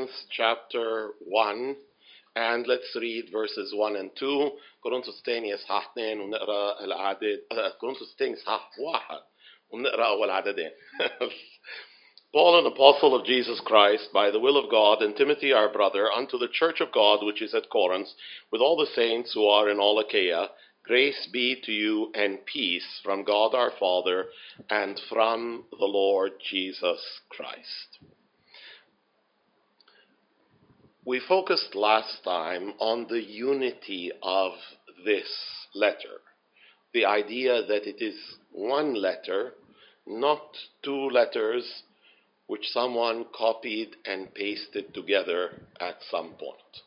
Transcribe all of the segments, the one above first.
Corinthians chapter 1 and let's read verses 1 and 2 كورنثوس الثاني اصحاح 2 ونقرا الاعداد كورنثوس الثاني اصحاح 1 ونقرا اول عددين Paul, an apostle of Jesus Christ, by the will of God, and Timothy, our brother, unto the church of God which is at Corinth, with all the saints who are in all Achaia, grace be to you and peace from God our Father and from the Lord Jesus Christ. We focused last time on the unity of this letter, the idea that it is one letter, not two letters which someone copied and pasted together at some point.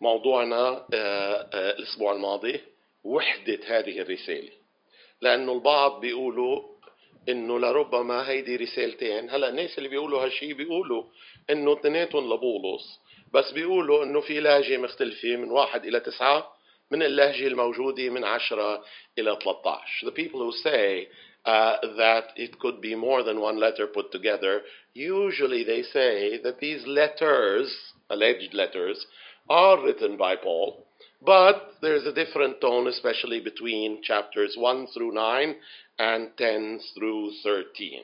موضوعنا الأسبوع الماضي وحدة هذه الرسالة لأنه البعض بيقولوا إنه لربما هيدي رسالتين. هلا الناس اللي بيقولوا هالشي بيقولوا إنه اثنيناتهم لبولس بس بيقولوا إنه في لهجة مختلفة من واحد إلى تسعة من اللهجة الموجودة من عشرة إلى 13 The people who say uh, that it could be more than one letter put together, usually they say that these letters, alleged letters, are written by Paul, but there's a different tone, especially between chapters 1 through 9 and 10 through 13.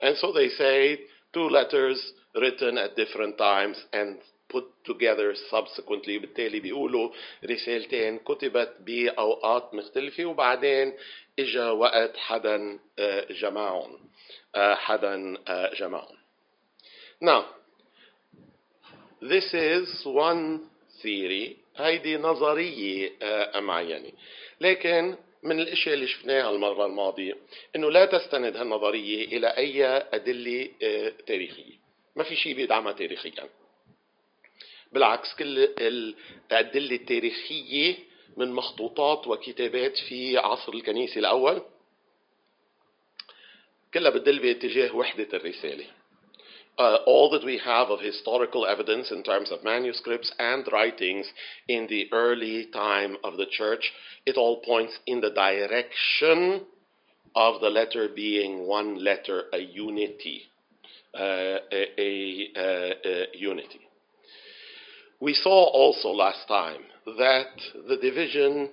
And so they say two letters written at different times and put together subsequently بالتالي بيقولوا رسالتين كتبت بأوقات مختلفة وبعدين إجا وقت حدا جمعهم حدا جمعهم Now, this is one theory هيدي نظرية معينة لكن من الأشياء اللي شفناها المرة الماضية إنه لا تستند هالنظرية إلى أي أدلة تاريخية. ما في شيء بيدعمها تاريخيا. بالعكس كل الأدلة التاريخية من مخطوطات وكتابات في عصر الكنيسة الأول كلها بتدل باتجاه وحدة الرسالة. Uh, all that we have of historical evidence in terms of manuscripts and writings in the early time of the church, it all points in the direction of the letter being one letter, a unity. Uh, a, a, a, unity. We saw also last time that the division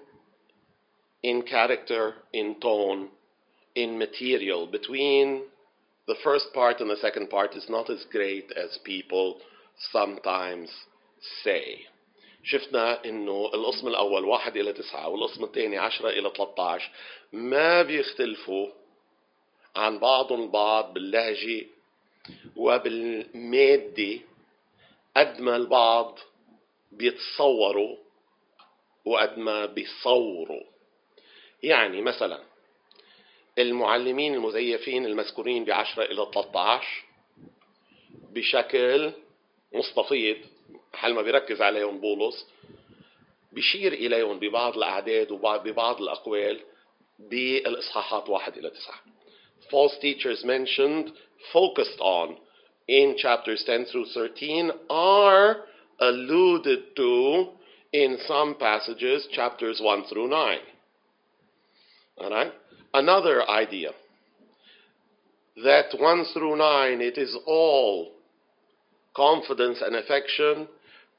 in character, in tone, in material between the first part and the second part is not as great as people sometimes say. شفنا إنه القسم الأول واحد إلى تسعة والقسم الثاني عشرة إلى 13 ما بيختلفوا عن بعضهم البعض باللهجة وبالمادة قد ما البعض بيتصوروا وقد ما بيصوروا يعني مثلا المعلمين المزيفين المذكورين بعشرة إلى 13 بشكل مستفيض حال ما بيركز عليهم بولس بيشير إليهم ببعض الأعداد وببعض الأقوال بالإصحاحات واحد إلى تسعة. False teachers mentioned, focused on in chapters 10 through 13 are alluded to in some passages, chapters 1 through 9. All right? Another idea that 1 through 9 it is all confidence and affection,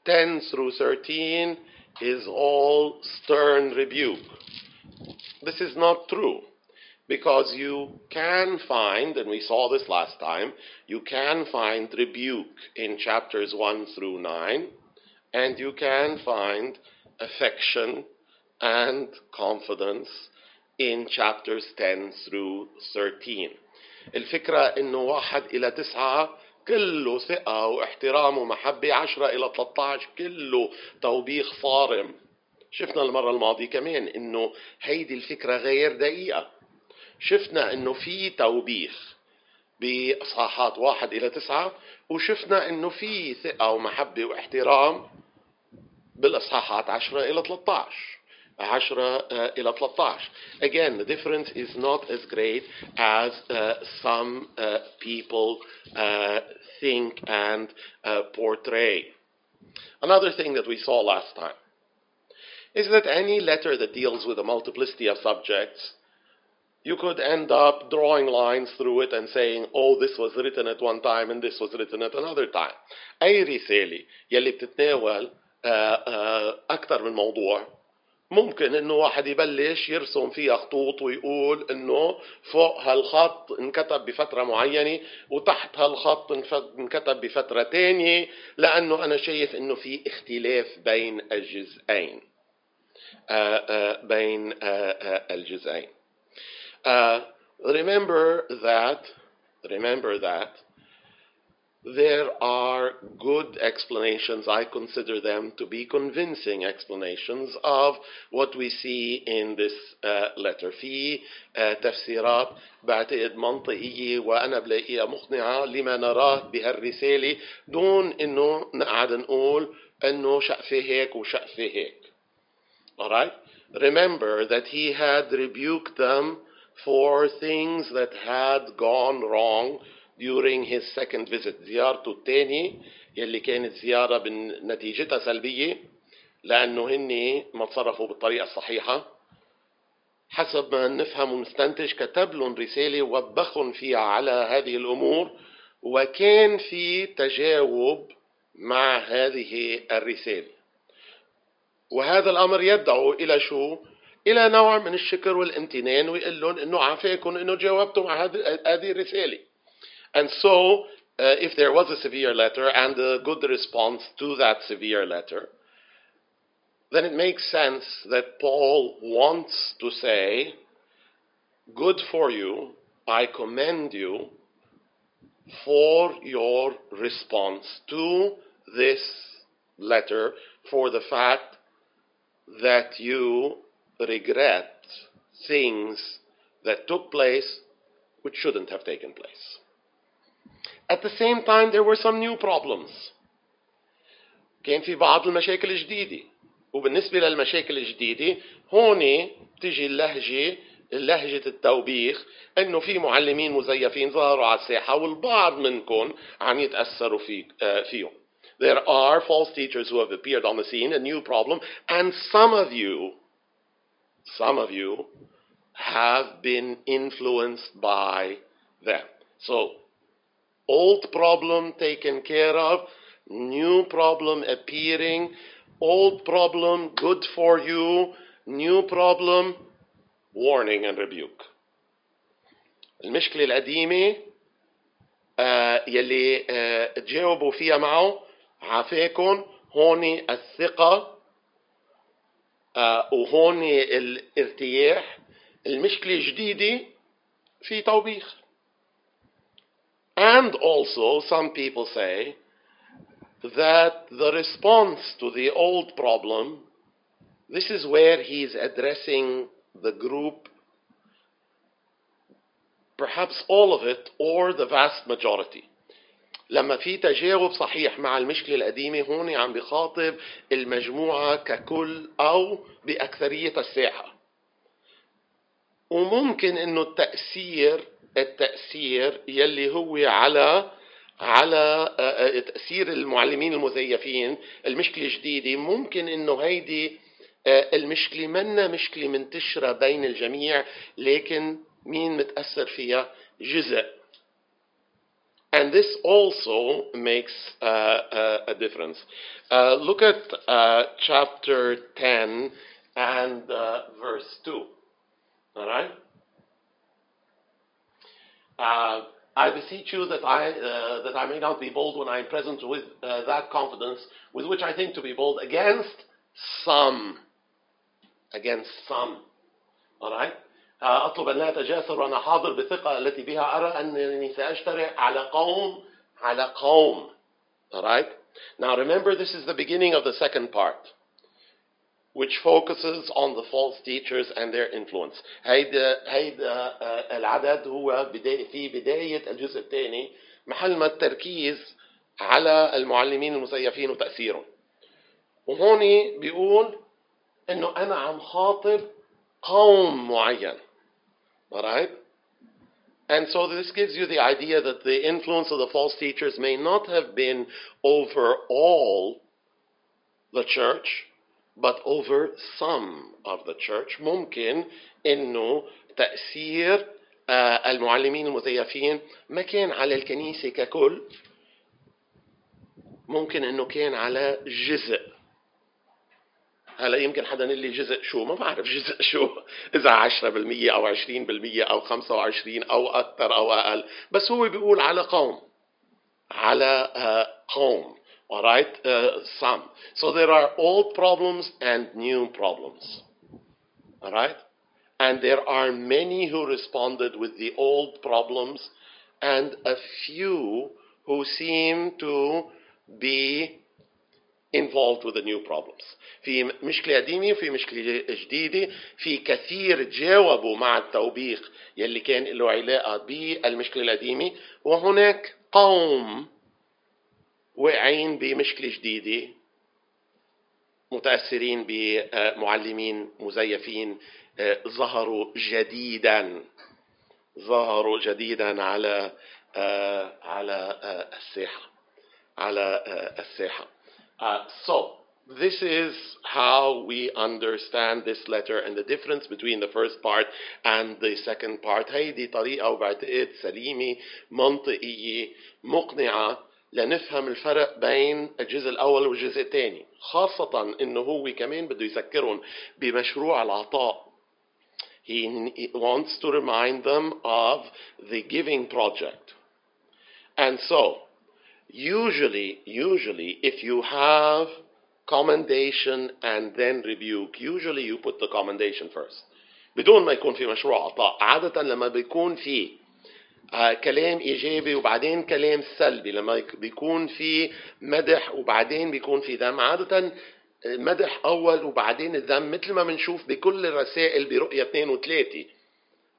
10 through 13 is all stern rebuke. This is not true because you can find, and we saw this last time, you can find rebuke in chapters 1 through 9, and you can find affection and confidence in chapters 10 through 13 الفكرة إنه واحد إلى تسعة كله ثقة واحترام ومحبة عشرة إلى 13 كله توبيخ صارم. شفنا المرة الماضية كمان إنه هيدي الفكرة غير دقيقة. شفنا إنه في توبيخ بإصحاحات واحد إلى تسعة وشفنا إنه في ثقة ومحبة واحترام بالإصحاحات عشرة إلى 13 10 uh, إلى 13. Again, the difference is not as great as uh, some uh, people think and portray. Another thing that we saw last time is that any letter that deals with a multiplicity of subjects you could end up drawing lines through it and saying, oh, this was written at one time and this was written at another time. أي رسالة يلي بتتناول أكثر من موضوع ممكن إنه واحد يبلش يرسم فيها خطوط ويقول إنه فوق هالخط انكتب بفترة معينة وتحت هالخط انكتب بفترة تانية لأنه أنا شايف إنه في اختلاف بين الجزئين. بين الجزئين. remember that remember that there are good explanations. I consider them to be convincing explanations of what we see in this uh, letter. في uh, تفسيرات بعتقد منطقية وأنا بلاقيها مقنعة لما نراه بهالرسالة دون إنه نقعد نقول إنه شقفة هيك وشقفة هيك. Alright? Remember that he had rebuked them for things that had gone wrong during his second visit. زيارته الثانية يلي كانت زيارة نتيجتها سلبية لأنه هن ما تصرفوا بالطريقة الصحيحة. حسب ما نفهم ونستنتج كتب لهم رسالة وبخهم فيها على هذه الأمور وكان في تجاوب مع هذه الرسالة. وهذا الأمر يدعو إلى شو؟ إلى نوع من الشكر والامتنان ويقول لهم إنه عافاكم إنه جاوبتوا مع هذه الرسالة. And so, uh, if there was a severe letter and a good response to that severe letter, then it makes sense that Paul wants to say, Good for you, I commend you for your response to this letter, for the fact that you regret things that took place which shouldn't have taken place. At the same time, there were some new problems. كان في بعض المشاكل الجديدة وبالنسبة للمشاكل الجديدة هون تجي اللهجة لهجة التوبيخ انه في معلمين مزيفين ظهروا على الساحة والبعض منكم عم يتأثروا في فيهم. There are false teachers who have appeared on the scene, a new problem, and some of you, some of you have been influenced by them. So old problem taken care of, new problem appearing, old problem good for you, new problem warning and rebuke. المشكلة القديمة آه يلي آه تجاوبوا فيها معه عافاكم هون الثقة آه وهون الارتياح المشكلة الجديدة في توبيخ And also, some people say that the response to the old problem, this is where he's addressing the group, perhaps all of it, or the vast majority. لما في تجاوب صحيح مع المشكلة القديمة هون عم بخاطب المجموعة ككل أو بأكثرية الساحة وممكن انه التأثير التأثير يلي هو على على تأثير المعلمين المزيفين المشكلة جديدة ممكن إنه هيدي المشكلة منا مشكلة منتشرة بين الجميع لكن مين متأثر فيها جزء And this also makes uh, uh, a difference. Uh, look at chapter 10 and verse 2. All right? Uh, I beseech you that I, uh, that I may not be bold when I am present with uh, that confidence with which I think to be bold against some. Against some. Alright? أطلب أن لا أتجاسر وأنا حاضر بثقة التي بها أرى أنني سأجترئ على قوم على قوم. Alright? Now remember, this is the beginning of the second part. Which focuses on the false teachers and their influence. هيدا هيدا العدد هو بداية في بداية الجزء الثاني محل ما التركيز على المعلمين المزيفين وتأثيرهم. وهون بيقول انه أنا عم خاطب قوم معين. Alright? And so this gives you the idea that the influence of the false teachers may not have been over all the church, but over some of the church. ممكن إنه تأثير آه، المعلمين المزيفين ما كان على الكنيسة ككل. ممكن إنه كان على جزء. هلا يمكن حدا يقول لي جزء شو؟ ما بعرف جزء شو. إذا 10% أو 20% أو 25 أو أكثر أو أقل. بس هو بيقول على قوم. على uh, قوم alright uh, some so there are old problems and new problems alright and there are many who responded with the old problems and a few who seem to be involved with the new problems في مشكلة قديمة وفي مشكلة جديدة في كثير جاوبوا مع التوبيخ يلي كان له علاقة بالمشكلة القديمة وهناك قوم واقعين بمشكلة جديدة متأثرين بمعلمين مزيفين آه، ظهروا جديدا ظهروا جديدا على آه، على آه، الساحة على آه، الساحة Uh, so, this is how we understand this letter and the difference between the first part and the second part. هيدي طريقة وبعتقد سليمة منطقية مقنعة لنفهم الفرق بين الجزء الأول والجزء الثاني خاصة إنه هو كمان بده يذكرهم بمشروع العطاء He wants to remind them of the giving project. And so, usually, usually, if you have commendation and then rebuke, usually you put the commendation first. بدون ما يكون في مشروع عطاء عادة لما بيكون في آه كلام إيجابي وبعدين كلام سلبي لما يك- بيكون في مدح وبعدين بيكون في ذم. عادة المدح أول وبعدين الذم مثل ما بنشوف بكل الرسائل برؤية اثنين وثلاثة.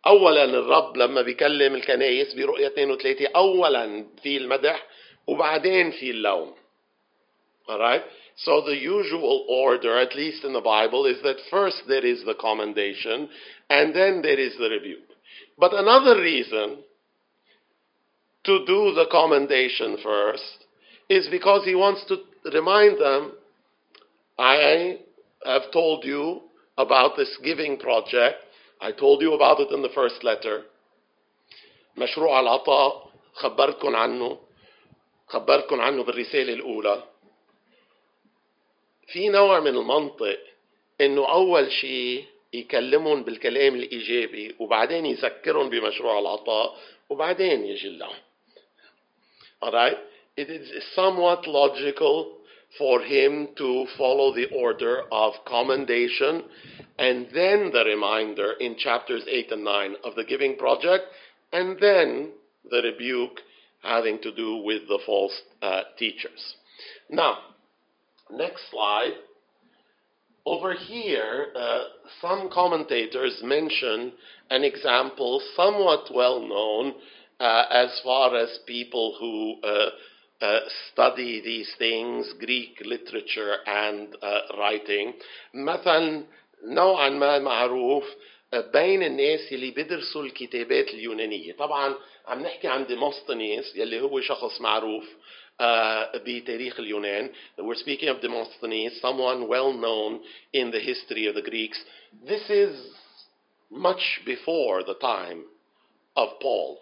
اولا الرب لما بيكلم الكنايس برؤية 2 و3 اولا في المدح وبعدين في اللوم. Alright so the usual order at least in the bible is that first there is the commendation and then there is the rebuke. But another reason to do the commendation first is because he wants to remind them I have told you about this giving project. I told you about it in the first letter. مشروع العطاء خبرتكم عنه خبرتكم عنه بالرسالة الأولى في نوع من المنطق إنه أول شيء يكلمهم بالكلام الإيجابي وبعدين يذكرهم بمشروع العطاء وبعدين يجي All right? It is somewhat logical for him to follow the order of commendation and then the reminder in chapters 8 and 9 of the Giving Project, and then the rebuke having to do with the false uh, teachers. Now, next slide. Over here, uh, some commentators mention an example somewhat well known uh, as far as people who uh, uh, study these things, Greek literature and uh, writing. مثلا نوعا ما معروف بين الناس اللي بيدرسوا الكتابات اليونانية طبعا عم نحكي عن ديموستينيس يلي هو شخص معروف uh, بتاريخ اليونان we're speaking of Demosthenes someone well known in the history of the Greeks this is much before the time of Paul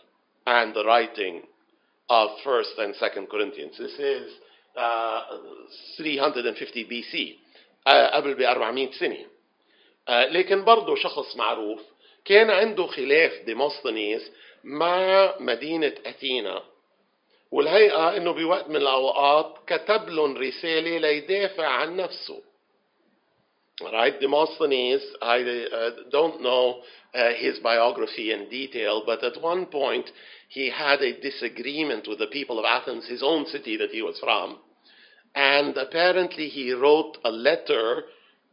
And the writing of First and Second Corinthians. This is uh, 350 BC uh, قبل ب 400 سنة. Uh, لكن برضه شخص معروف كان عنده خلاف ديموستينيس مع مدينة أثينا والهيئة إنه بوقت من الأوقات كتب لهم رسالة ليدافع عن نفسه. Right, Demosthenes, I uh, don't know uh, his biography in detail, but at one point he had a disagreement with the people of Athens, his own city that he was from, and apparently he wrote a letter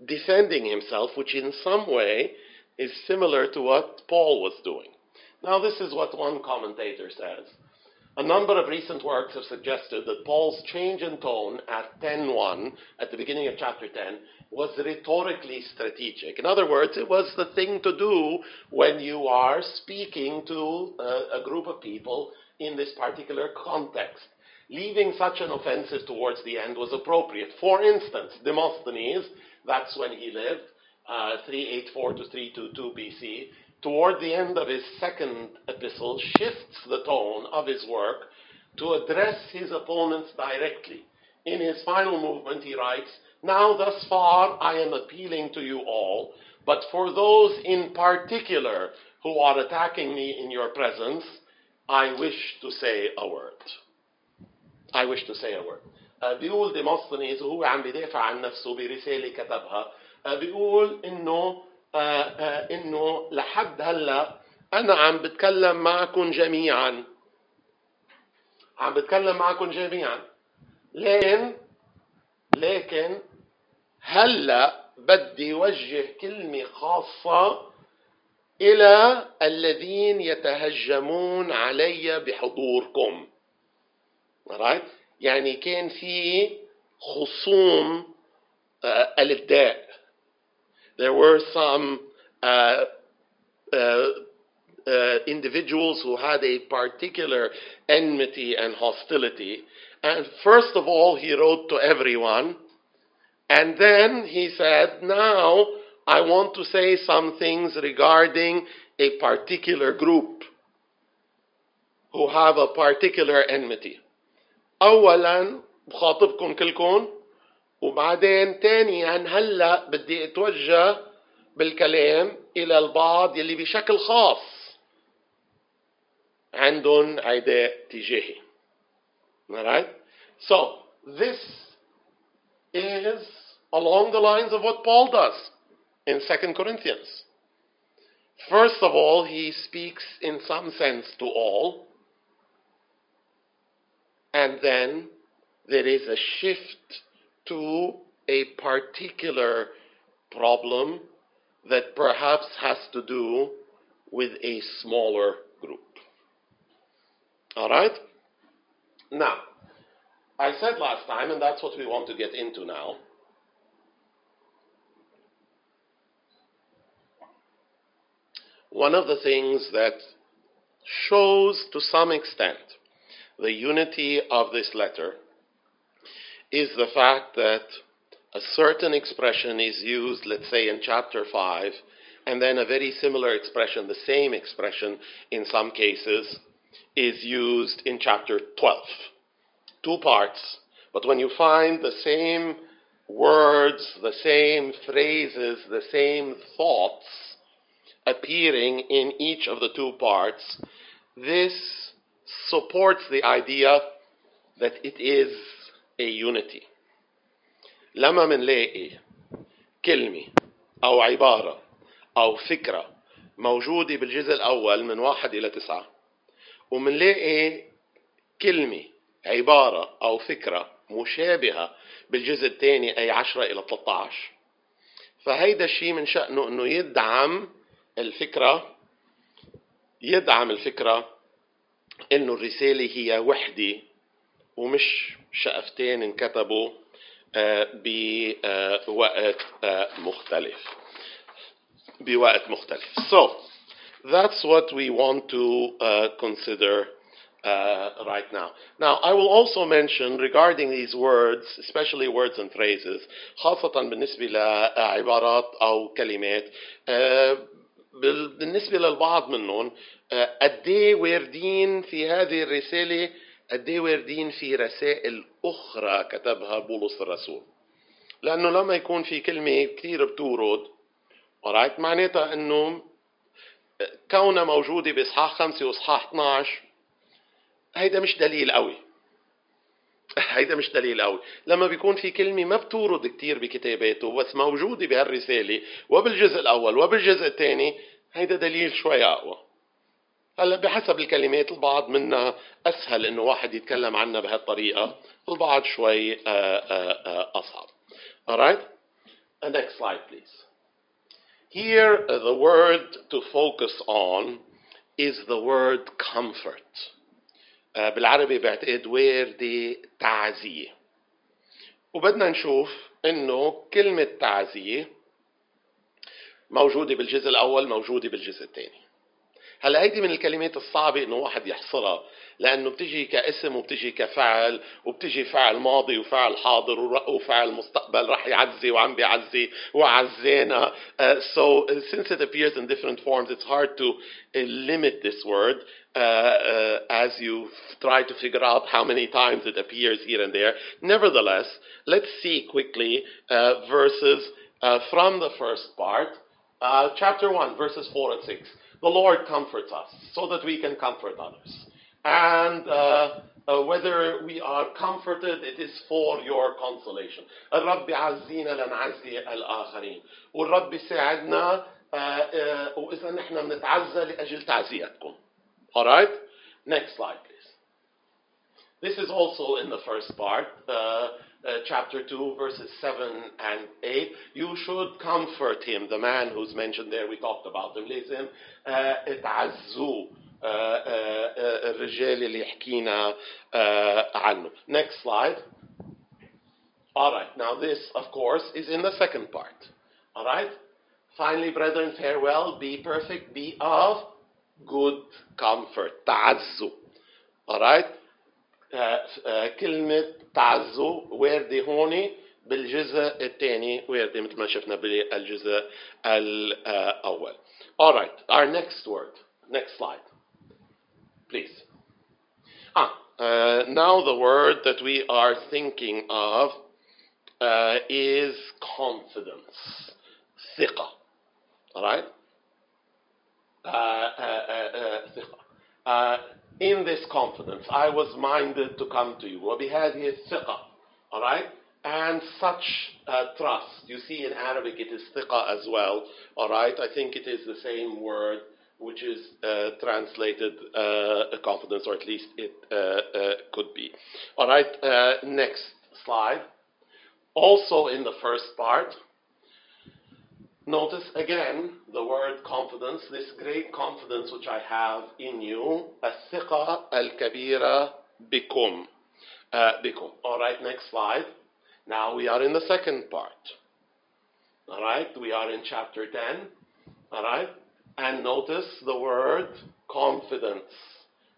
defending himself, which in some way is similar to what Paul was doing. Now, this is what one commentator says. A number of recent works have suggested that Paul's change in tone at 10.1, at the beginning of chapter 10, was rhetorically strategic. In other words, it was the thing to do when you are speaking to a, a group of people in this particular context. Leaving such an offensive towards the end was appropriate. For instance, Demosthenes, that's when he lived, uh, 384 to 322 BC, toward the end of his second epistle, shifts the tone of his work to address his opponents directly. In his final movement, he writes, Now, thus far, I am appealing to you all, but for those in particular who are attacking me in your presence, I wish to say a word. I wish to say a word. آه، بيقول ديموستنيز وهو عم بيدافع عن نفسه برسالة كتبها آه، بيقول آه، آه، انه لحد هلا أنا عم بتكلم معكم جميعا عم بتكلم معكم جميعا لكن لكن هلا بدي وجه كلمة خاصة إلى الذين يتهجمون علي بحضوركم. Alright? يعني كان في خصوم آه، الابداء. There were some uh, uh, uh, individuals who had a particular enmity and hostility. And first of all, he wrote to everyone. And then he said, Now I want to say some things regarding a particular group who have a particular enmity. أولا بخاطبكم كلكم وبعدين تانيا هلا بدي اتوجه بالكلام إلى البعض يلي بشكل خاص عندهم عداء تجاهي. Alright? So this is along the lines of what Paul does in 2 Corinthians. First of all, he speaks in some sense to all, and then there is a shift to a particular problem that perhaps has to do with a smaller group. All right? Now, I said last time, and that's what we want to get into now. One of the things that shows to some extent the unity of this letter is the fact that a certain expression is used, let's say in chapter 5, and then a very similar expression, the same expression in some cases, is used in chapter 12 Two parts, but when you find the same words, the same phrases, the same thoughts appearing in each of the two parts, this supports the idea that it is a unity. لما منلاقي كلمة أو عبارة أو فكرة موجودة بالجزء الأول من واحد إلى تسعة ومنلاقي كلمة عبارة أو فكرة مشابهة بالجزء الثاني أي 10 إلى 13 فهيدا الشيء من شأنه أنه يدعم الفكرة يدعم الفكرة أنه الرسالة هي وحدة ومش شقفتين انكتبوا آه، بوقت آه، مختلف بوقت مختلف. So that's what we want to uh, consider uh, right now. Now, I will also mention regarding these words, especially words and phrases, خاصة بالنسبة لعبارات أو كلمات بال- بالنسبة للبعض منهم آه، قد إيه واردين في هذه الرسالة قد إيه واردين في رسائل أخرى كتبها بولس الرسول لأنه لما يكون في كلمة كثير بتورد معناتها أنه كونها موجودة بإصحاح خمسة وإصحاح 12 هيدا مش دليل قوي. هيدا مش دليل قوي. لما بيكون في كلمة ما بتورد كتير بكتاباته بس موجودة بهالرسالة وبالجزء الأول وبالجزء الثاني هيدا دليل شوي أقوى. هلا بحسب الكلمات البعض منا أسهل إنه واحد يتكلم عنها بهالطريقة البعض شوي آه، آه، آه، أصعب. Alright next slide please. Here, the word to focus on is the word comfort. Uh, بالعربي بعتقد وردة تعزية. وبدنا نشوف إنه كلمة تعزية موجودة بالجزء الأول موجودة بالجزء الثاني. هلا هيدي من الكلمات الصعبة إنه واحد يحصرها لأنه بتجي كاسم وبتجي كفعل وبتجي فعل ماضي وفعل حاضر وفعل مستقبل راح يعزي وعم بيعزي وعزينا uh, so uh, since it appears in different forms it's hard to uh, limit this word uh, uh, as you try to figure out how many times it appears here and there nevertheless let's see quickly uh, verses uh, from the first part uh, chapter 1 verses 4 and 6 the Lord comforts us so that we can comfort others. And uh, uh, whether we are comforted, it is for your consolation. الرب يعزينا لنعزي الآخرين. والرب يساعدنا uh, uh, وإذا نحن بنتعزى لأجل تعزيتكم. Alright? Next slide, please. This is also in the first part, uh, uh, chapter 2, verses 7 and 8. You should comfort him, the man who's mentioned there. We talked about him. Listen, uh, تعزوه uh, uh, الرجال اللي حكينا uh, عنه. Next slide. All right. Now this, of course, is in the second part. All right. Finally, brethren, farewell. Be perfect. Be of good comfort. تعزوا. All right. آه، آه، كلمة تعزوا واردة هون بالجزء الثاني واردة مثل ما شفنا بالجزء الأول. All right, our next word. Next slide. Please. Ah, uh, now the word that we are thinking of uh, is confidence. Thiqa. All right? Uh, uh, uh, uh in this confidence, I was minded to come to you. What we had here is thiqa. All right? and such uh, trust. You see in Arabic it is thiqa as well, all right? I think it is the same word which is uh, translated uh, confidence, or at least it uh, uh, could be. All right? Uh, next slide. Also in the first part, Notice again the word confidence, this great confidence which I have in you. الثقة الكبيرة بكم. Uh, بكم. All right, next slide. Now we are in the second part. All right, we are in chapter 10. All right, and notice the word confidence.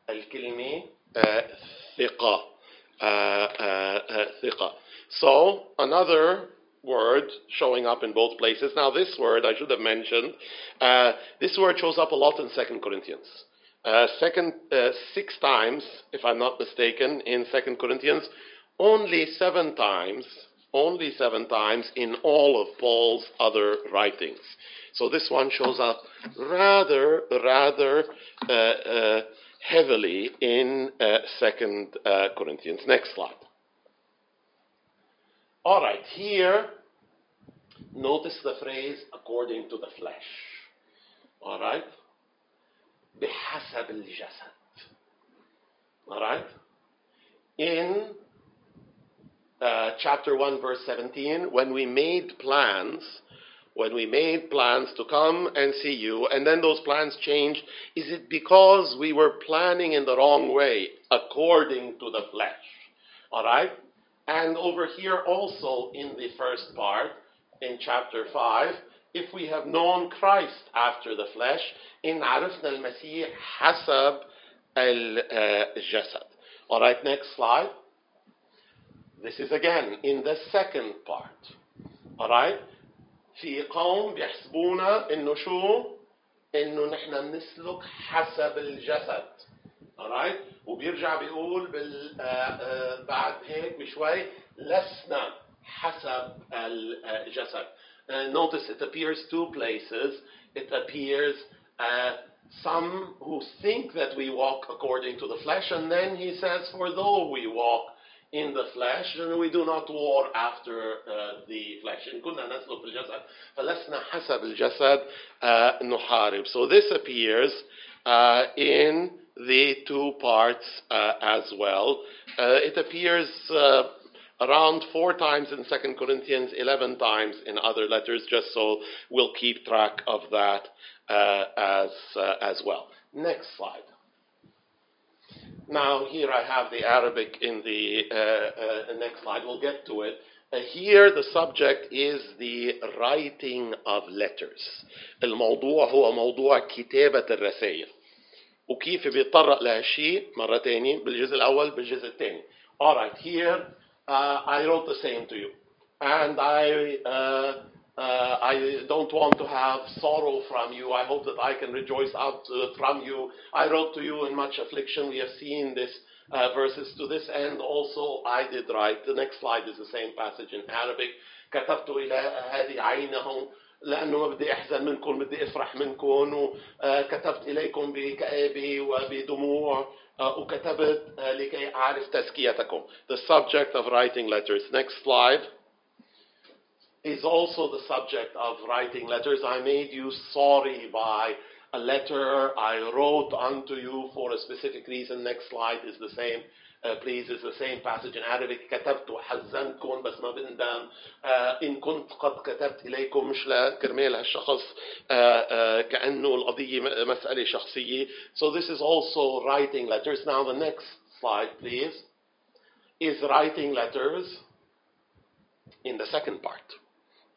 الكلمة uh, ثقة. Uh, uh, uh, ثقة. So another word showing up in both places. Now, this word I should have mentioned. Uh, this word shows up a lot in Second Corinthians. Uh, second, uh, six times, if I'm not mistaken, in Second Corinthians. Only seven times, only seven times in all of Paul's other writings. So this one shows up rather, rather uh, uh, heavily in uh, Second uh, Corinthians. Next slide. All right, here, notice the phrase according to the flesh. All right? بحسب الجسد. All right? In uh, chapter 1, verse 17, when we made plans, when we made plans to come and see you, and then those plans changed, is it because we were planning in the wrong way, according to the flesh? All right? And over here also in the first part, in chapter 5, if we have known Christ after the flesh, إن عرفنا المسيح حسب الجسد. All right, next slide. This is again in the second part. All right? في قوم بيحسبونا انه شو؟ انه نحن بنسلك حسب الجسد. alright وبيرجع بيقول بال آه، آه، بعد هيك بشوي لسنا حسب الجسد Uh, notice it appears two places it appears uh, some who think that we walk according to the flesh and then he says for though we walk in the flesh and we do not war after uh, the flesh إن كنا نسلك الجسد فلسنا حسب الجسد uh, نحارب so this appears uh, in the two parts uh, as well. Uh, it appears uh, around four times in Second Corinthians, eleven times in other letters, just so we'll keep track of that uh, as uh, as well. Next slide. Now here I have the Arabic in the uh, uh, next slide. We'll get to it. Uh, here the subject is the writing of letters. الموضوع هو موضوع كتابة الرسائل. وكيف بيتطرق لهالشيء مرة تانية بالجزء الأول بالجزء الثاني. Alright, here uh, I wrote the same to you. And I, uh, uh, I don't want to have sorrow from you. I hope that I can rejoice out uh, from you. I wrote to you in much affliction. We have seen this uh, verses to this end. Also, I did write. The next slide is the same passage in Arabic. كتبت إلى هذه عينهم لأنه ما بدي أحزن منكم بدي أفرح منكم وكتبت إليكم بكآبة وبدموع uh, وكتبت uh, لكي أعرف تزكيتكم. The subject of writing letters. Next slide is also the subject of writing letters. I made you sorry by a letter I wrote unto you for a specific reason. Next slide is the same. Uh, please is the same passage in Arabic كتبت وحزنتكم بس ما بندم uh, إن كنت قد كتبت إليكم مش لكرمال هالشخص uh, uh, كأنه القضية مسألة شخصية so this is also writing letters now the next slide please is writing letters in the second part all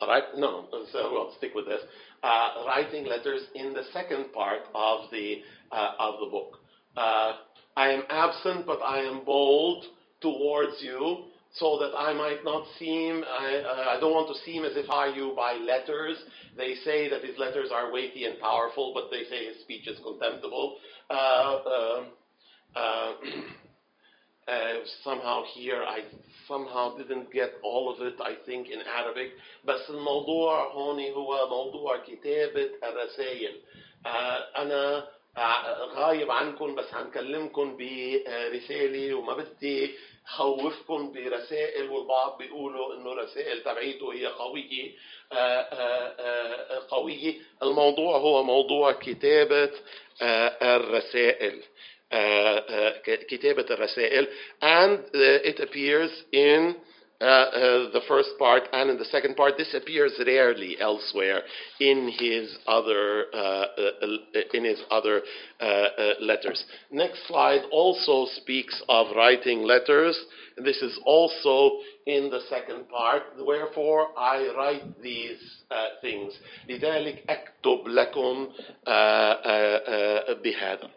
right no so we'll stick with this uh, writing letters in the second part of the uh, of the book uh, I am absent, but I am bold towards you, so that I might not seem, I, uh, I don't want to seem as if I you by letters. They say that his letters are weighty and powerful, but they say his speech is contemptible. Uh, uh, uh, somehow here I somehow didn't get all of it I think in Arabic. بس الموضوع هون هو موضوع كتابة الرسائل. أنا غايب عنكم بس هنكلمكم برسالة وما بدي خوفكم برسائل والبعض بيقولوا إنه الرسائل تبعيته هي قوية. قوية. الموضوع هو موضوع كتابة الرسائل. كتابة الرسائل and it appears in uh, uh, the first part and in the second part. This appears rarely elsewhere in his other uh, in his other letters. Next slide also speaks of writing letters. This is also in the second part. Wherefore I write these things. لذلك أكتب لكم بهذا.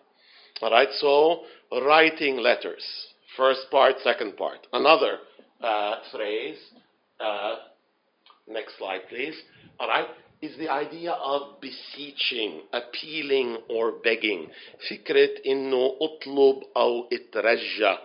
All right. So writing letters. First part, second part. Another uh, phrase, uh, next slide please, all right, is the idea of beseeching, appealing or begging. فكرة إنه اطلب أو اترجى.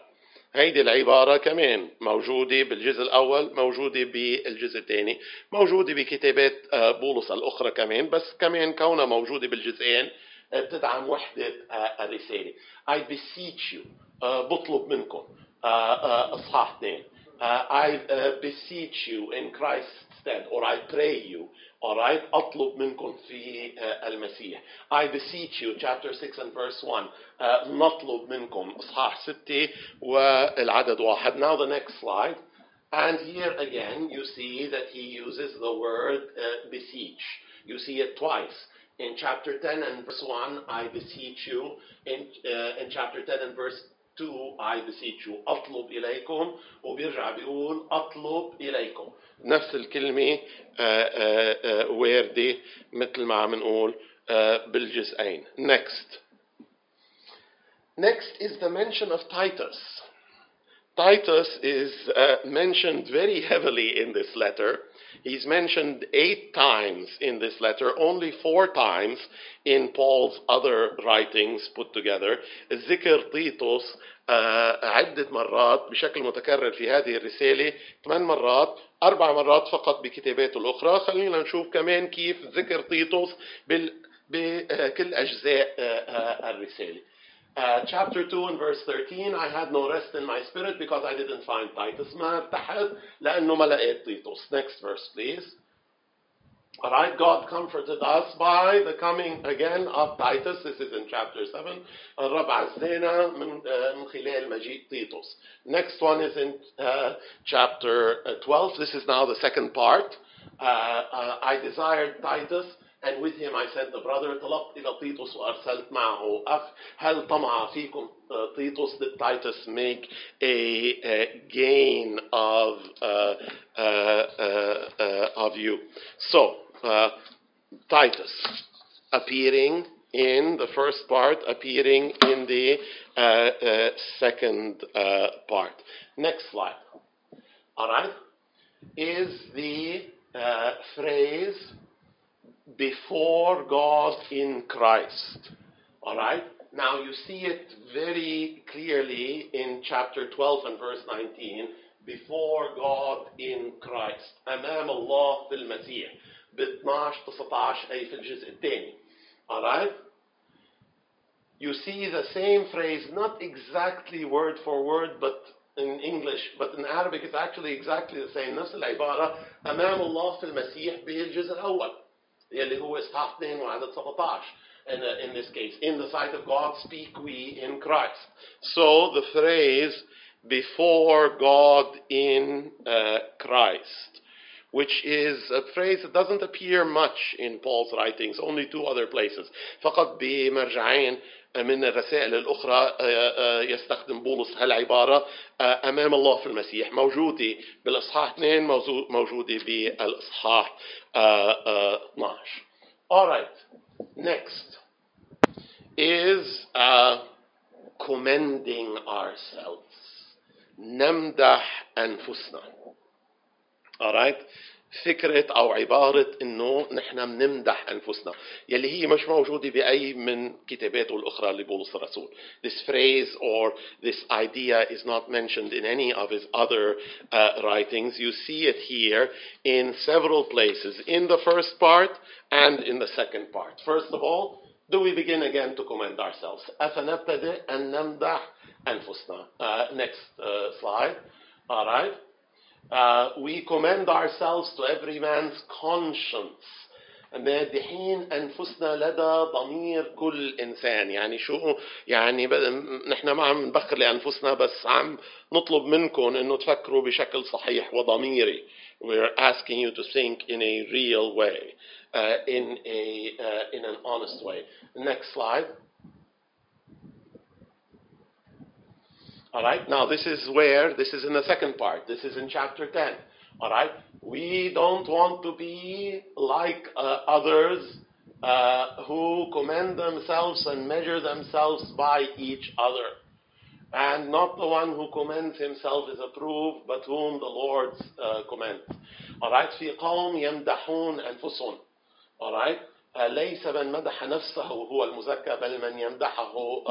هيدي العبارة كمان موجودة بالجزء الأول موجودة بالجزء الثاني موجودة بكتابات بولس الأخرى كمان بس كمان كونها موجودة بالجزئين بتدعم وحدة الرسالة I beseech you بطلب منكم إصحاح اثنين uh, I uh, beseech you in Christ's stead, or I pray you, all right, أطلب منكم في uh, المسيح. I beseech you, chapter 6 and verse 1, uh, نطلب منكم, إصحاح 6 والعدد واحد. Now the next slide. And here again, you see that he uses the word uh, beseech. You see it twice. In chapter 10 and verse 1, I beseech you. In, uh, in chapter 10 and verse 2 I beseech you أطلب إليكم وبيرجع بيقول أطلب إليكم نفس الكلمة واردة مثل ما عم نقول بالجزئين next next is the mention of Titus Titus is uh, mentioned very heavily in this letter. He's mentioned eight times in this letter, only four times in Paul's other writings put together. ذكر تيتوس uh, عدة مرات بشكل متكرر في هذه الرسالة ثمان مرات أربع مرات فقط بكتاباته الأخرى خلينا نشوف كمان كيف ذكر تيتوس بكل أجزاء الرسالة Uh, chapter 2 and verse 13 I had no rest in my spirit because I didn't find Titus ما ارتحت لأنه ما لقيت تيتوس next verse please Alright, God comforted us by the coming again of Titus. This is in chapter 7. الرب عزينا من, uh, من خلال مجيء تيتوس. Next one is in uh, chapter 12. This is now the second part. Uh, I desired Titus and with him I sent the brother طلبت إلى تيتوس وأرسلت معه أخ هل طمع فيكم تيتوس did Titus make a, a gain of uh, uh, uh, of you so Titus appearing in the first part, appearing in the uh, uh, second uh, part. Next slide. All right, is the uh, phrase before God in Christ. All right. Now you see it very clearly in chapter 12 and verse 19. Before God in Christ. أمام الله في المسيح. ب 12 19 أي في الجزء الثاني. All right. You see the same phrase, not exactly word for word, but in English, but in Arabic it's actually exactly the same. نفس العبارة أمام الله في المسيح بالجزء الأول. يلي هو إصحاح 2 وعدد 17. In, uh, in this case, in the sight of God speak we in Christ. So the phrase before God in uh, Christ, which is a phrase that doesn't appear much in Paul's writings, only two other places. فقط بمرجعين من الرسائل الأخرى يستخدم بولس هالعبارة أمام الله في المسيح موجودة بالإصحاح 2 موجودة بالإصحاح uh, uh, All right, next is uh, commending ourselves. Namdah and Fusna. All right, فكرة أو عبارة إنه نحن بنمدح أنفسنا يلي هي مش موجودة بأي من كتاباته الأخرى لبولس الرسول. This phrase or this idea is not mentioned in any of his other uh, writings. You see it here in several places, in the first part and in the second part. First of all, do we begin again to commend ourselves? أفنبتدئ أن نمدح أنفسنا. Uh, next uh, slide. All right. Uh, we commend ourselves to every man's conscience مادحين انفسنا لدى ضمير كل انسان يعني شو يعني نحن ما عم نبخر لانفسنا بس عم نطلب منكم انه تفكروا بشكل صحيح وضميري we're asking you to think in a real way uh, in a uh, in an honest way next slide All right, now this is where, this is in the second part. This is in chapter 10. All right, we don't want to be like uh, others uh, who commend themselves and measure themselves by each other. And not the one who commends himself is approved, but whom the Lord uh, commends. All right, في قوم يمدحون أنفسهم. All right, ليس من مدح نفسه هو المزكى بل من يمدحه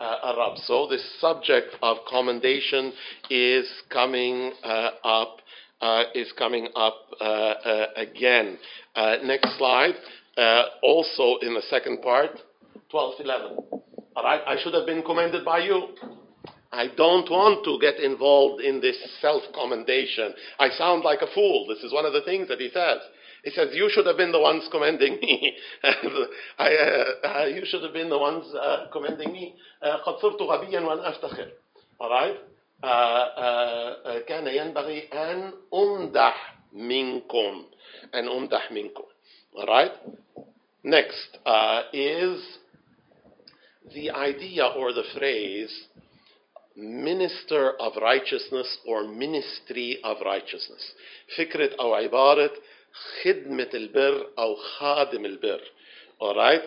الرب. So this subject of commendation is coming uh, up uh, is coming up uh, again. next slide. also in the second part, 12:11. All right, I should have been commended by you. I don't want to get involved in this self commendation. I sound like a fool. This is one of the things that he says. He says, You should have been the ones commending me. I, uh, you should have been the ones uh, commending me. قد صرت غبيا وأنا أفتخر. Alright? Uh, uh, كان ينبغي أن أمدح منكم. أن أمدح منكم. Alright? Next uh, is the idea or the phrase minister of righteousness or ministry of righteousness. فكرة أو عبارة خدمة البر أو خادم البر. Alright?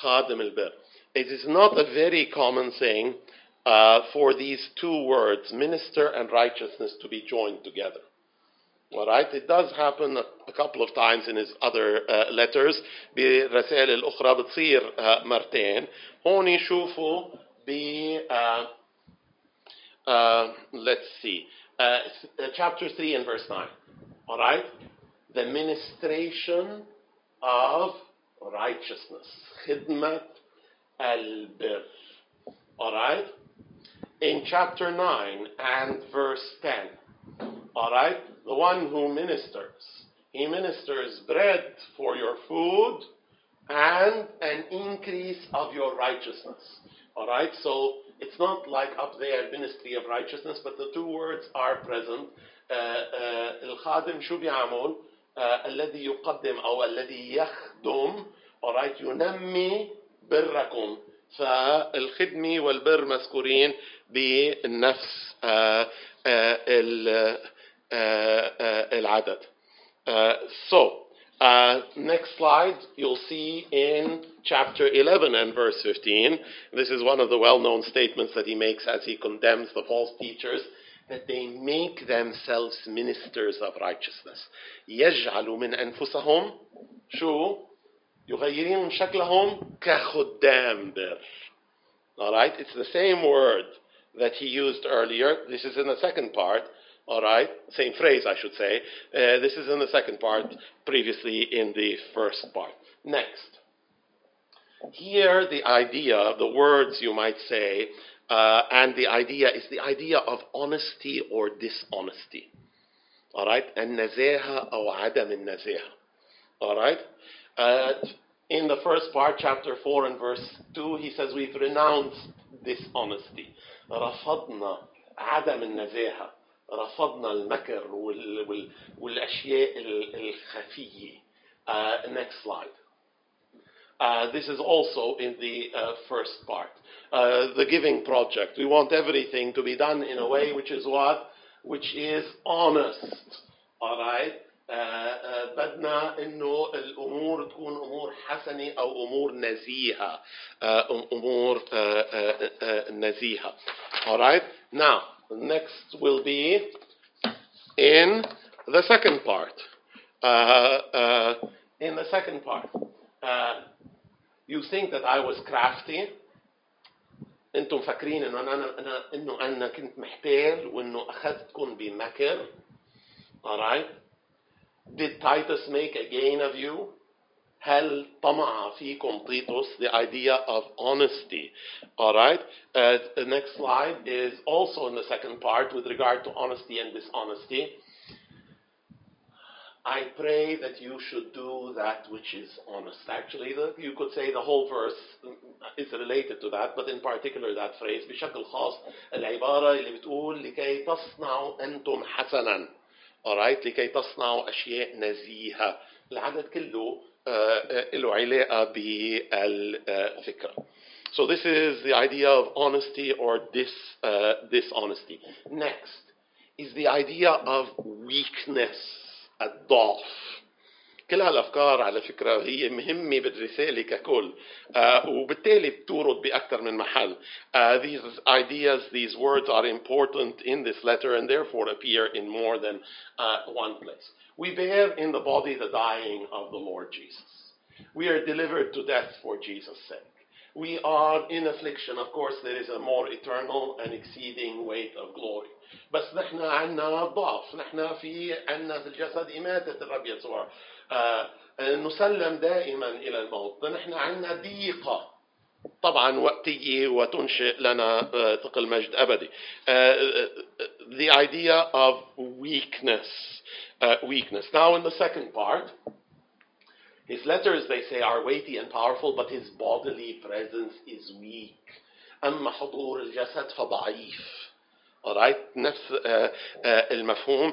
خادم البر. It is not a very common thing uh, for these two words, minister and righteousness, to be joined together. Alright? It does happen a couple of times in his other uh, letters. بالرسائل الأخرى بتصير uh, مرتين. هون شوفوا ب uh, uh, let's see, uh, chapter 3 and verse 9. All right? the ministration of righteousness. Khidmat al-bir. Alright? In chapter 9 and verse 10. Alright? The one who ministers. He ministers bread for your food and an increase of your righteousness. Alright? So it's not like up there, ministry of righteousness, but the two words are present. Uh, uh, الذي يقدم أو الذي يخدم alright ينمي بركم فالخدمة والبر مذكورين بالنفس العدد. so Uh, next slide, you'll see in chapter 11 and verse 15. This is one of the well known statements that he makes as he condemns the false teachers that they make themselves ministers of righteousness. يجعلوا من أنفسهم شو؟ يغيرين من شكلهم كخدام بر. Alright, it's the same word that he used earlier. This is in the second part. All right, same phrase, I should say. Uh, this is in the second part, previously in the first part. Next. Here, the idea, the words you might say, uh, and the idea is the idea of honesty or dishonesty. All right, النزاهة أو عدم النزاهة. All right. Uh, in the first part, chapter 4 and verse 2, he says, We've renounced dishonesty. رفضنا عدم النزاهة. رفضنا المكر وال, وال, والأشياء الخفية. Uh, next slide. Uh, this is also in the uh, first part. Uh, the giving project. We want everything to be done in a way which is what? Which is honest. All right? بدنا انه الامور تكون امور حسنه او امور نزيهه امور نزيهه all right now next will be in the second part uh, uh, in the second part uh, you think that I was crafty انتم فاكرين انه انا انا انه انا كنت محتال وانه اخذتكم بمكر all right did Titus make a gain of you? هل طمع فيكم تيتوس the idea of honesty all right uh, the next slide is also in the second part with regard to honesty and dishonesty I pray that you should do that which is honest. Actually, the, you could say the whole verse is related to that, but in particular that phrase بشكل خاص العبارة اللي بتقول لكي تصنعوا أنتم حسنا alright لكي تصنعوا أشياء نزيهة العدد كله له علاقة بالفكرة So this is the idea of honesty or dis, uh, dishonesty. Next is the idea of weakness, الضعف. كل هالافكار على فكره هي مهمه بالرساله ككل uh, وبالتالي بتورد باكثر من محل uh, these ideas these words are important in this letter and therefore appear in more than uh, one place we bear in the body the dying of the lord jesus we are delivered to death for jesus sake we are in affliction of course there is a more eternal and exceeding weight of glory بس نحن عنا ضعف نحن في عنا في الجسد إماتة الرب يسوع آه نسلم دائما إلى الموت نحن عنا ضيقة طبعا وقتية وتنشئ لنا ثقل مجد أبدي the idea of weakness uh, weakness now in the second part his letters they say are weighty and powerful but his bodily presence is weak أما حضور الجسد فضعيف alright نفس uh, uh, المفهوم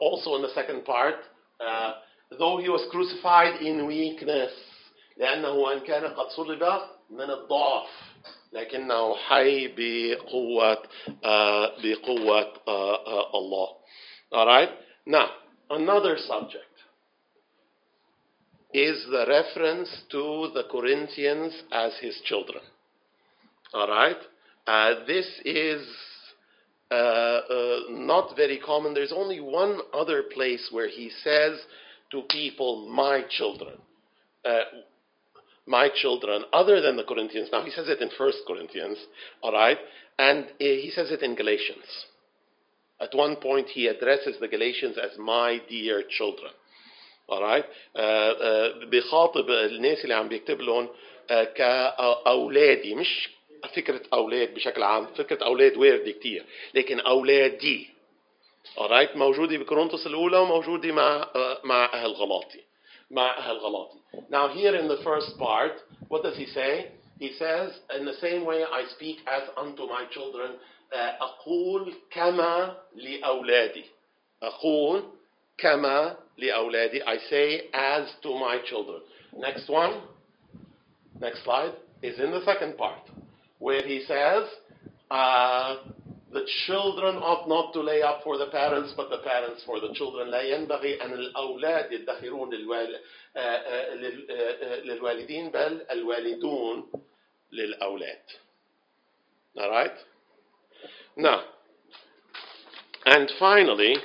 also in the second part uh, though he was crucified in weakness لأنه أن كان قد صلب من الضعف لكنه حي بقوة uh, بقوة uh, uh, الله alright now another subject is the reference to the Corinthians as his children alright uh, this is uh, uh, not very common. There's only one other place where he says to people, my children. Uh, my children, other than the Corinthians. Now, he says it in First Corinthians, all right? And he says it in Galatians. At one point, he addresses the Galatians as my dear children. All right? بخاطب الناس اللي عم بيكتب لهم كأولادي مش فكرة أولاد بشكل عام فكرة أولاد واردة كتير لكن أولادي alright موجودة بكورنثوس الأولى وموجودة مع مع أهل غلاطي مع أهل غلاطي Now here in the first part what does he say? He says in the same way I speak as unto my children أقول كما لأولادي أقول كما لأولادي I say as to my children Next one Next slide is in the second part where he says, uh, The children ought not to lay up for the parents, but the parents for the children. لا ينبغي أن الأولاد يدخرون للوال... آه، آه، لل- آه، آه، للوالدين بل الوالدون للأولاد. All right? Now, and finally,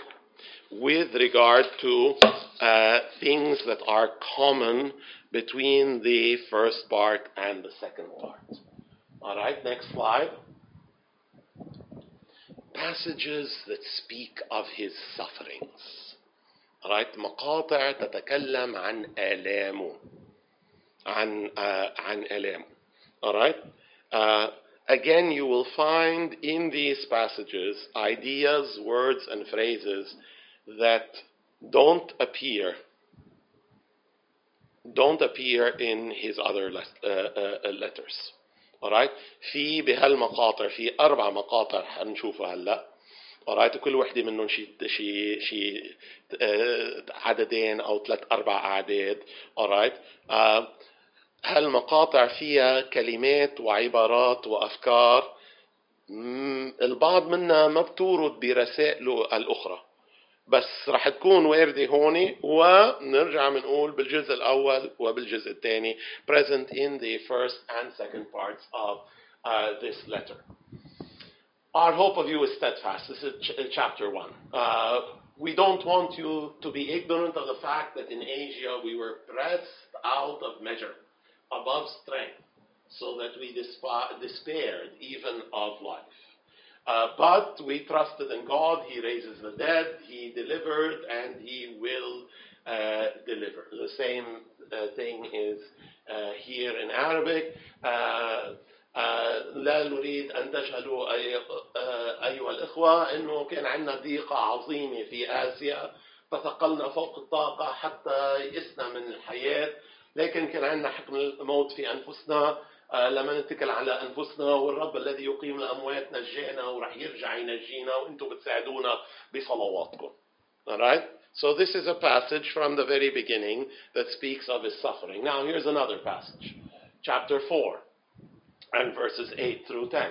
with regard to uh, things that are common between the first part and the second part. All right, next slide. Passages that speak of his sufferings. All right, مقاطع تتكلم عن آلامه. عن uh, عن آلامه. All right. Uh, again, you will find in these passages ideas, words, and phrases that don't appear don't appear in his other les- uh, uh, letters. Alright? في بهالمقاطع في أربع مقاطع حنشوفها هلأ. Alright? وكل وحدة منهم شي شي شي آه، عددين أو ثلاث أربع أعداد. Alright? آه، هالمقاطع فيها كلمات وعبارات وأفكار البعض منها ما بتورد برسائله الأخرى بس رح تكون واردة هون ونرجع بنقول بالجزء الأول وبالجزء الثاني present in the first and second parts of uh, this letter. Our hope of you is steadfast. This is ch- chapter one. Uh, we don't want you to be ignorant of the fact that in Asia we were pressed out of measure, above strength, so that we despa- despaired even of life. Uh, but we trusted in God. He raises the dead. He delivered, and He will uh, deliver. The same uh, thing is uh, here in Arabic. Uh, لا نريد أن تجهلوا أي- آه، أيها الإخوة أنه كان عندنا ضيقة عظيمة في آسيا تثقلنا فوق الطاقة حتى يئسنا من الحياة لكن كان عندنا حكم الموت في أنفسنا لما نتكل على أنفسنا والرب الذي يقيم الأموات نجانا ورح يرجع ينجينا وأنتم بتساعدونا بصلواتكم Alright? So this is a passage from the very beginning that speaks of his suffering. Now here's another passage. Chapter 4 and verses 8 through 10.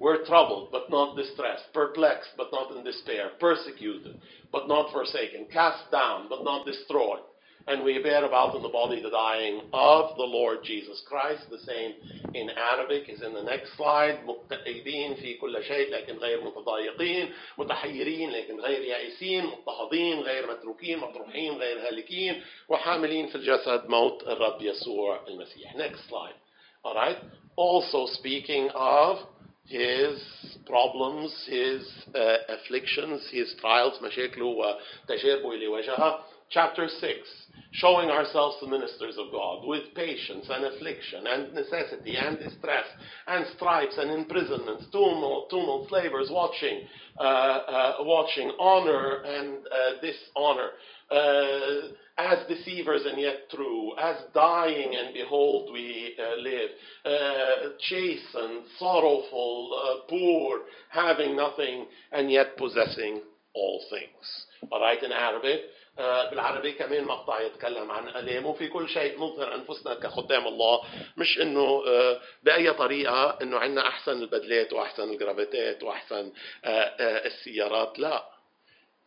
We're troubled, but not distressed, perplexed, but not in despair, persecuted, but not forsaken, cast down, but not destroyed. And we bear about in the body the dying of the Lord Jesus Christ. The same in Arabic is in the next slide. متقيدين في كل شيء لكن غير متضايقين، متحيرين لكن غير يائسين، مضطهدين غير متروكين، مطروحين غير هالكين، وحاملين في الجسد موت الرب يسوع المسيح. Next slide. All right. Also speaking of his problems, his uh, afflictions, his trials, مشاكله وتجاربه اللي واجهها. Chapter 6, showing ourselves the ministers of God with patience and affliction and necessity and distress and stripes and imprisonments, tumult, tumult, slavers watching, uh, uh, watching honor and uh, dishonor, uh, as deceivers and yet true, as dying and behold we uh, live, uh, chastened, sorrowful, poor, having nothing and yet possessing all things. But right, in Arabic. آه، بالعربي كمان مقطع يتكلم عن آلامه في كل شيء نظهر أنفسنا كخدام الله. مش إنه آه، بأي طريقة إنه عندنا أحسن البدلات وأحسن الجرافيتات وأحسن آه، السيارات. لا.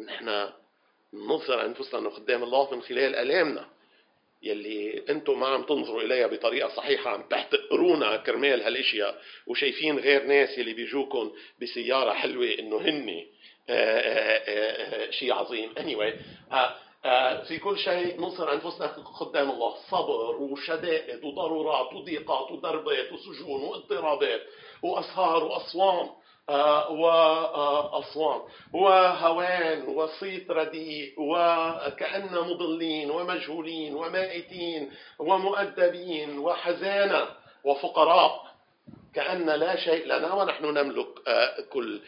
نحن نظهر أنفسنا إنه خدام الله من خلال آلامنا يلي أنتم ما عم تنظروا إليها بطريقة صحيحة عم تحتقرونا كرمال هالإشياء. وشايفين غير ناس يلي بيجوكم بسيارة حلوة إنه هن شيء عظيم. Anyway آه، آه، في كل شيء نصر أنفسنا قدام الله. صبر وشدائد وضرورات وضيقات وضربات وسجون واضطرابات وأسهار وأصوام. آه، وأصوام وهوان وصيت رديء وكأن مضلين ومجهولين ومائتين ومؤدبين وحزانة وفقراء. كأن لا شيء لنا ونحن نملك كل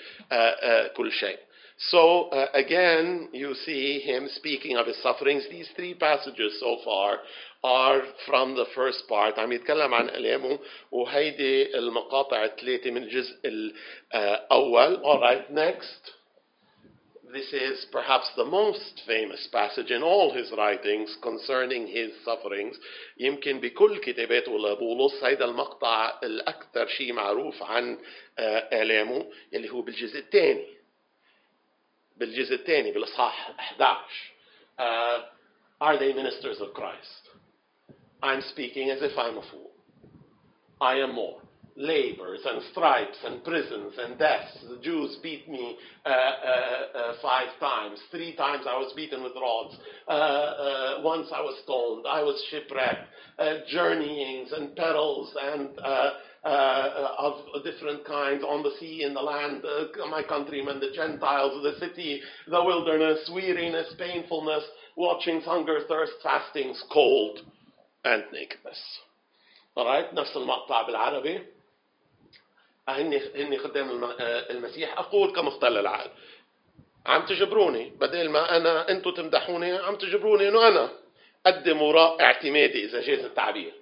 كل شيء. So uh, again, you see him speaking of his sufferings. These three passages so far are from the first part. عم يتكلم عن ألامه وهيدي المقاطع الثلاثة من الجزء الأول. All right, next. this is perhaps the most famous passage in all his writings concerning his sufferings يمكن بكل كتاباته لبولس هيدا المقطع الأكثر شيء معروف عن آه، آلامه اللي هو بالجزء الثاني بالجزء الثاني بالإصحاح 11 uh, Are they ministers of Christ? I'm speaking as if I'm a fool. I am more. Labors and stripes and prisons and deaths. The Jews beat me uh, uh, uh, five times. Three times I was beaten with rods. Uh, uh, once I was stoned. I was shipwrecked. Uh, journeyings and perils and uh, uh, of different kinds on the sea, in the land, uh, my countrymen, the Gentiles, the city, the wilderness, weariness, painfulness, watchings, hunger, thirst, fastings, cold, and nakedness. Alright, نفس المقطع بالعربي هني هني خدام الم- آه، المسيح أقول كمختل العقل عم تجبروني بدل ما أنا أنتم تمدحوني عم تجبروني انه أنا قدم وراء اعتمادي اذا جاز التعبير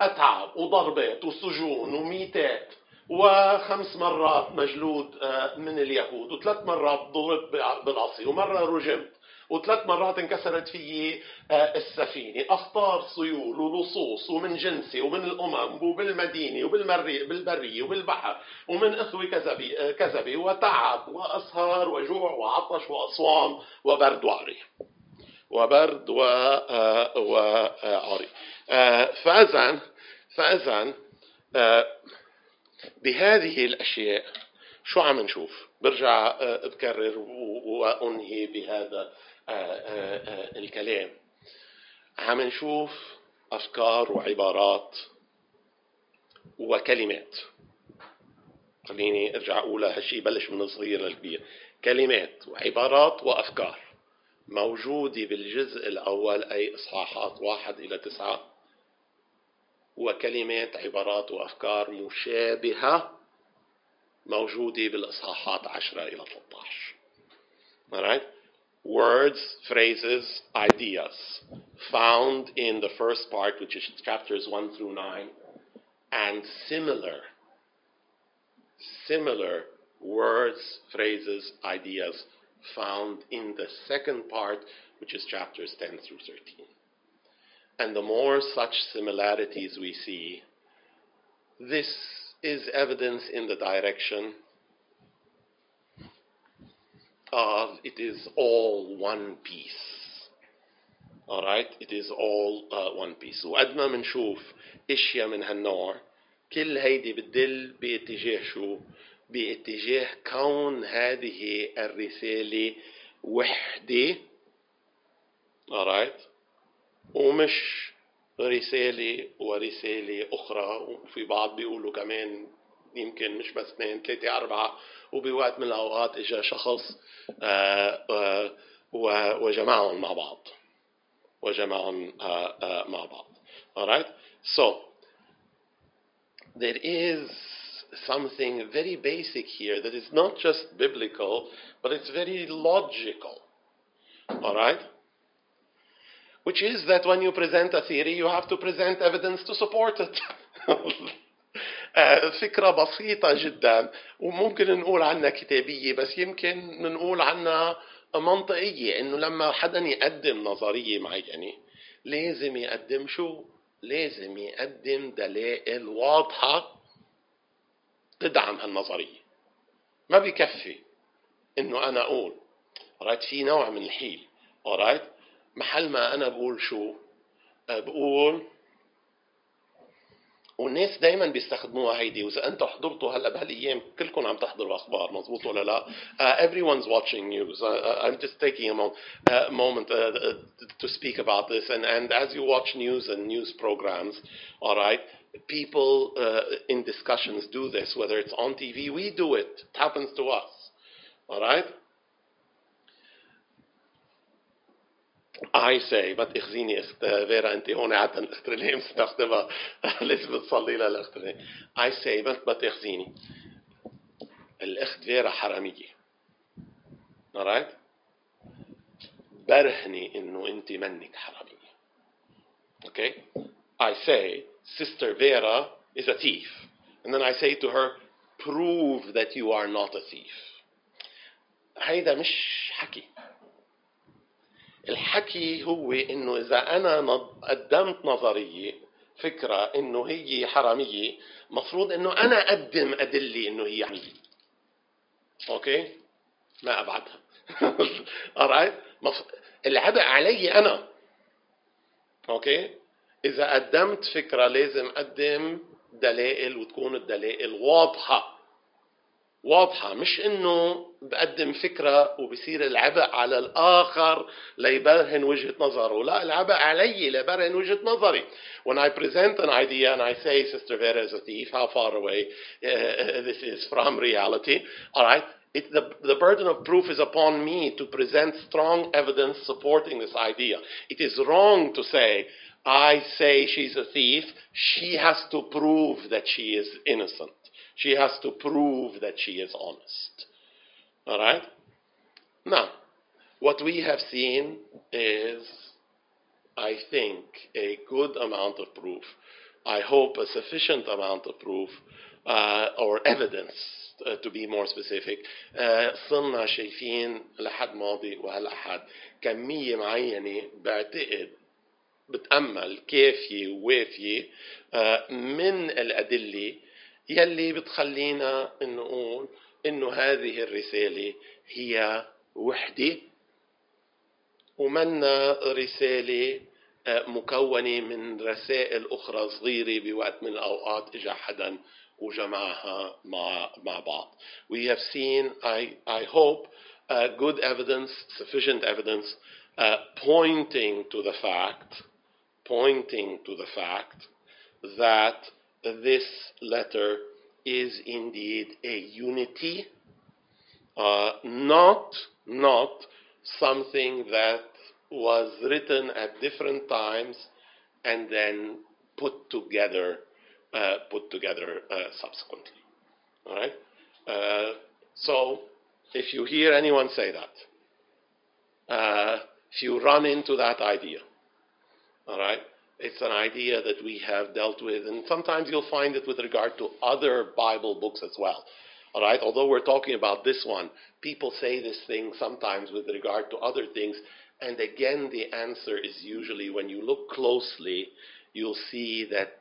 أتعب وضربات وسجون وميتات وخمس مرات مجلود آه، من اليهود وثلاث مرات ضربت بع- بالعصي ومرة رجمت وثلاث مرات انكسرت في آه، السفينة. أخطار سيول ولصوص ومن جنسي ومن الأمم وبالمدينة وبالمري بالبرية وبالبحر ومن إخوة كذبي آه، كذبي وتعب وأسهر وجوع وعطش وأصوام وبرد وعري وبرد وعري فإذا فاذا آه، بهذه الأشياء شو عم نشوف؟ برجع آه، بكرر وأنهي بهذا آه، الكلام. عم نشوف أفكار وعبارات وكلمات. خليني أرجع اقولها هالشيء بلش من الصغير للكبير. كلمات وعبارات وأفكار موجودة بالجزء الأول أي إصحاحات واحد إلى تسعة. وكلمات عبارات وافكار مشابهه موجوده بالاصحاحات 10 إلى 13 Alright? Words, phrases, ideas found in the first part, which is chapters 1 through 9, and similar, similar words, phrases, ideas found in the second part, which is chapters 10 through 13. And the more such similarities we see, this is evidence in the direction of it is all one piece. All right, it is all uh, one piece. وقد ما بنشوف اشياء من هالنوع كل هيدي بتدل باتجاه شو؟ باتجاه كون هذه الرسالة وحدة all right ومش رسالة ورسالة أخرى وفي بعض بيقولوا كمان يمكن مش بس اثنين ثلاثة أربعة وبوقت من الأوقات إجا شخص آه، آه، وجمعهم مع بعض. وجمعهم آه، مع بعض. Alright so there is something very basic here that is not just biblical but it's very logical. Alright which is that when you present a theory you have to present evidence to support it. آه، فكرة بسيطة جدا. وممكن نقول عنها كتابية بس يمكن نقول عنها منطقية إنه لما حدا يقدم نظرية معينة لازم يقدم شو؟ لازم يقدم دلائل واضحة تدعم هالنظرية. ما بيكفي إنه أنا أقول alright في نوع من الحيل. alright محل ما أنا بقول شو آه، بقول والناس دائما بيستخدموها هيدي واذا أنتم حضرتوا هلا بهالايام كلكم عم تحضروا أخبار مزبوط ولا لا uh, everyone's watching news uh, uh, I'm just taking a mo- uh, moment uh, uh, to speak about this and, and as you watch news and news programs all right people uh, in discussions do this whether it's on TV we do it it happens to us all right I say ما تاخذيني اخت فيرا أنت هون عاده الاخت اللي مستخدمها لازم تصلي لها الاخت اللي I say ما تاخذيني الإخت فيرا حرامية. Alright برهني إنه أنت منك حرامية. Okay I say sister Vera is a thief. And then I say to her prove that you are not a thief. هيدا مش حكي. الحكي هو إنه إذا أنا قدمت نظرية فكرة إنه هي حرامية مفروض إنه أنا أقدم أدلة إنه هي حرامية. أوكي؟ ما أبعدها. Alright مف... العبء علي أنا. أوكي؟ إذا قدمت فكرة لازم أقدم دلائل وتكون الدلائل واضحة. واضحة مش انه بقدم فكرة وبصير العبء على الآخر ليبرهن وجهة نظره لا العبء علي ليبرهن وجهة نظري when I present an idea and I say Sister Vera is a thief how far away uh, this is from reality alright it, the, the burden of proof is upon me to present strong evidence supporting this idea it is wrong to say I say she's a thief she has to prove that she is innocent she has to prove that she is honest. All right? Now, what we have seen is, I think, a good amount of proof. I hope a sufficient amount of proof uh, or evidence uh, to be more specific uh, صرنا شايفين لحد ماضي وهالأحد كمية معينة بعتقد بتأمل كافية ووافية uh, من الأدلة يلي بتخلينا نقول إنه هذه الرسالة هي وحدة ومنا رسالة مكونة من رسائل أخرى صغيرة بوقت من الأوقات إجا حدا وجمعها مع مع بعض. We have seen, I, I hope, uh, good evidence, sufficient evidence, uh, pointing to the fact, pointing to the fact that this letter is indeed a unity, uh, not not something that was written at different times and then put together uh, put together uh, subsequently. All right. Uh, so, if you hear anyone say that, uh, if you run into that idea, all right, it's an idea that we have dealt with, and sometimes you'll find it with regard to other Bible books as well. All right, although we're talking about this one, people say this thing sometimes with regard to other things, and again, the answer is usually when you look closely, you'll see that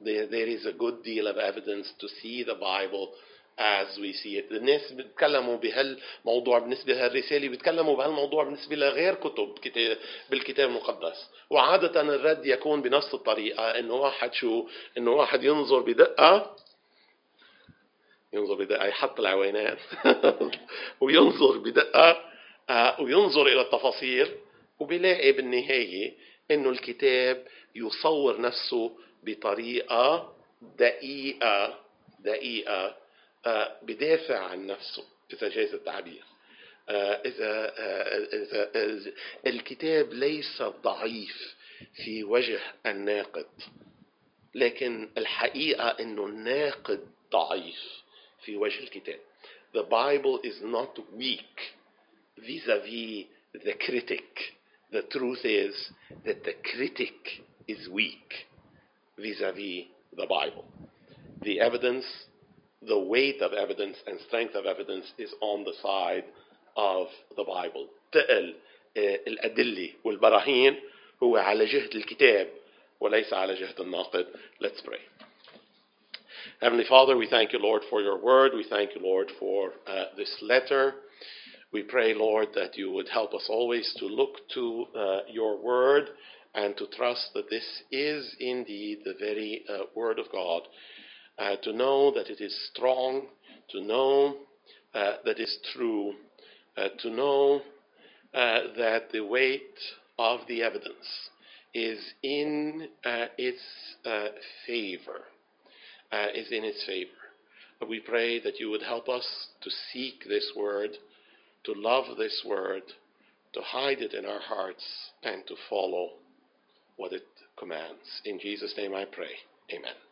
there, there is a good deal of evidence to see the Bible as we see it. الناس بيتكلموا بهالموضوع بالنسبة لهالرسالة بيتكلموا بهالموضوع بالنسبة لغير كتب كتاب بالكتاب المقدس. وعادة الرد يكون بنفس الطريقة إنه واحد شو؟ إنه واحد ينظر بدقة ينظر بدقة يحط العوينات وينظر بدقة وينظر إلى التفاصيل وبيلاقي بالنهاية إنه الكتاب يصور نفسه بطريقة دقيقة دقيقة. بدافع عن نفسه إذا جاز التعبير إذا, إذا الكتاب ليس ضعيف في وجه الناقد لكن الحقيقة أنه الناقد ضعيف في وجه الكتاب The Bible is not weak vis-a-vis the critic. The truth is that the critic is weak vis-a-vis the Bible. The evidence the weight of evidence and strength of evidence is on the side of the Bible. تقل الأدلة والبراهين هو على جهة الكتاب وليس على جهة الناقد. Let's pray. Heavenly Father, we thank you, Lord, for your word. We thank you, Lord, for uh, this letter. We pray, Lord, that you would help us always to look to uh, your word and to trust that this is indeed the very uh, word of God. uh, to know that it is strong, to know uh, that it's true, uh, to know that the weight of the evidence is in its favor, is in its favor. We pray that you would help us to seek this word, to love this word, to hide it in our hearts, and to follow what it commands. In Jesus' name I pray. Amen.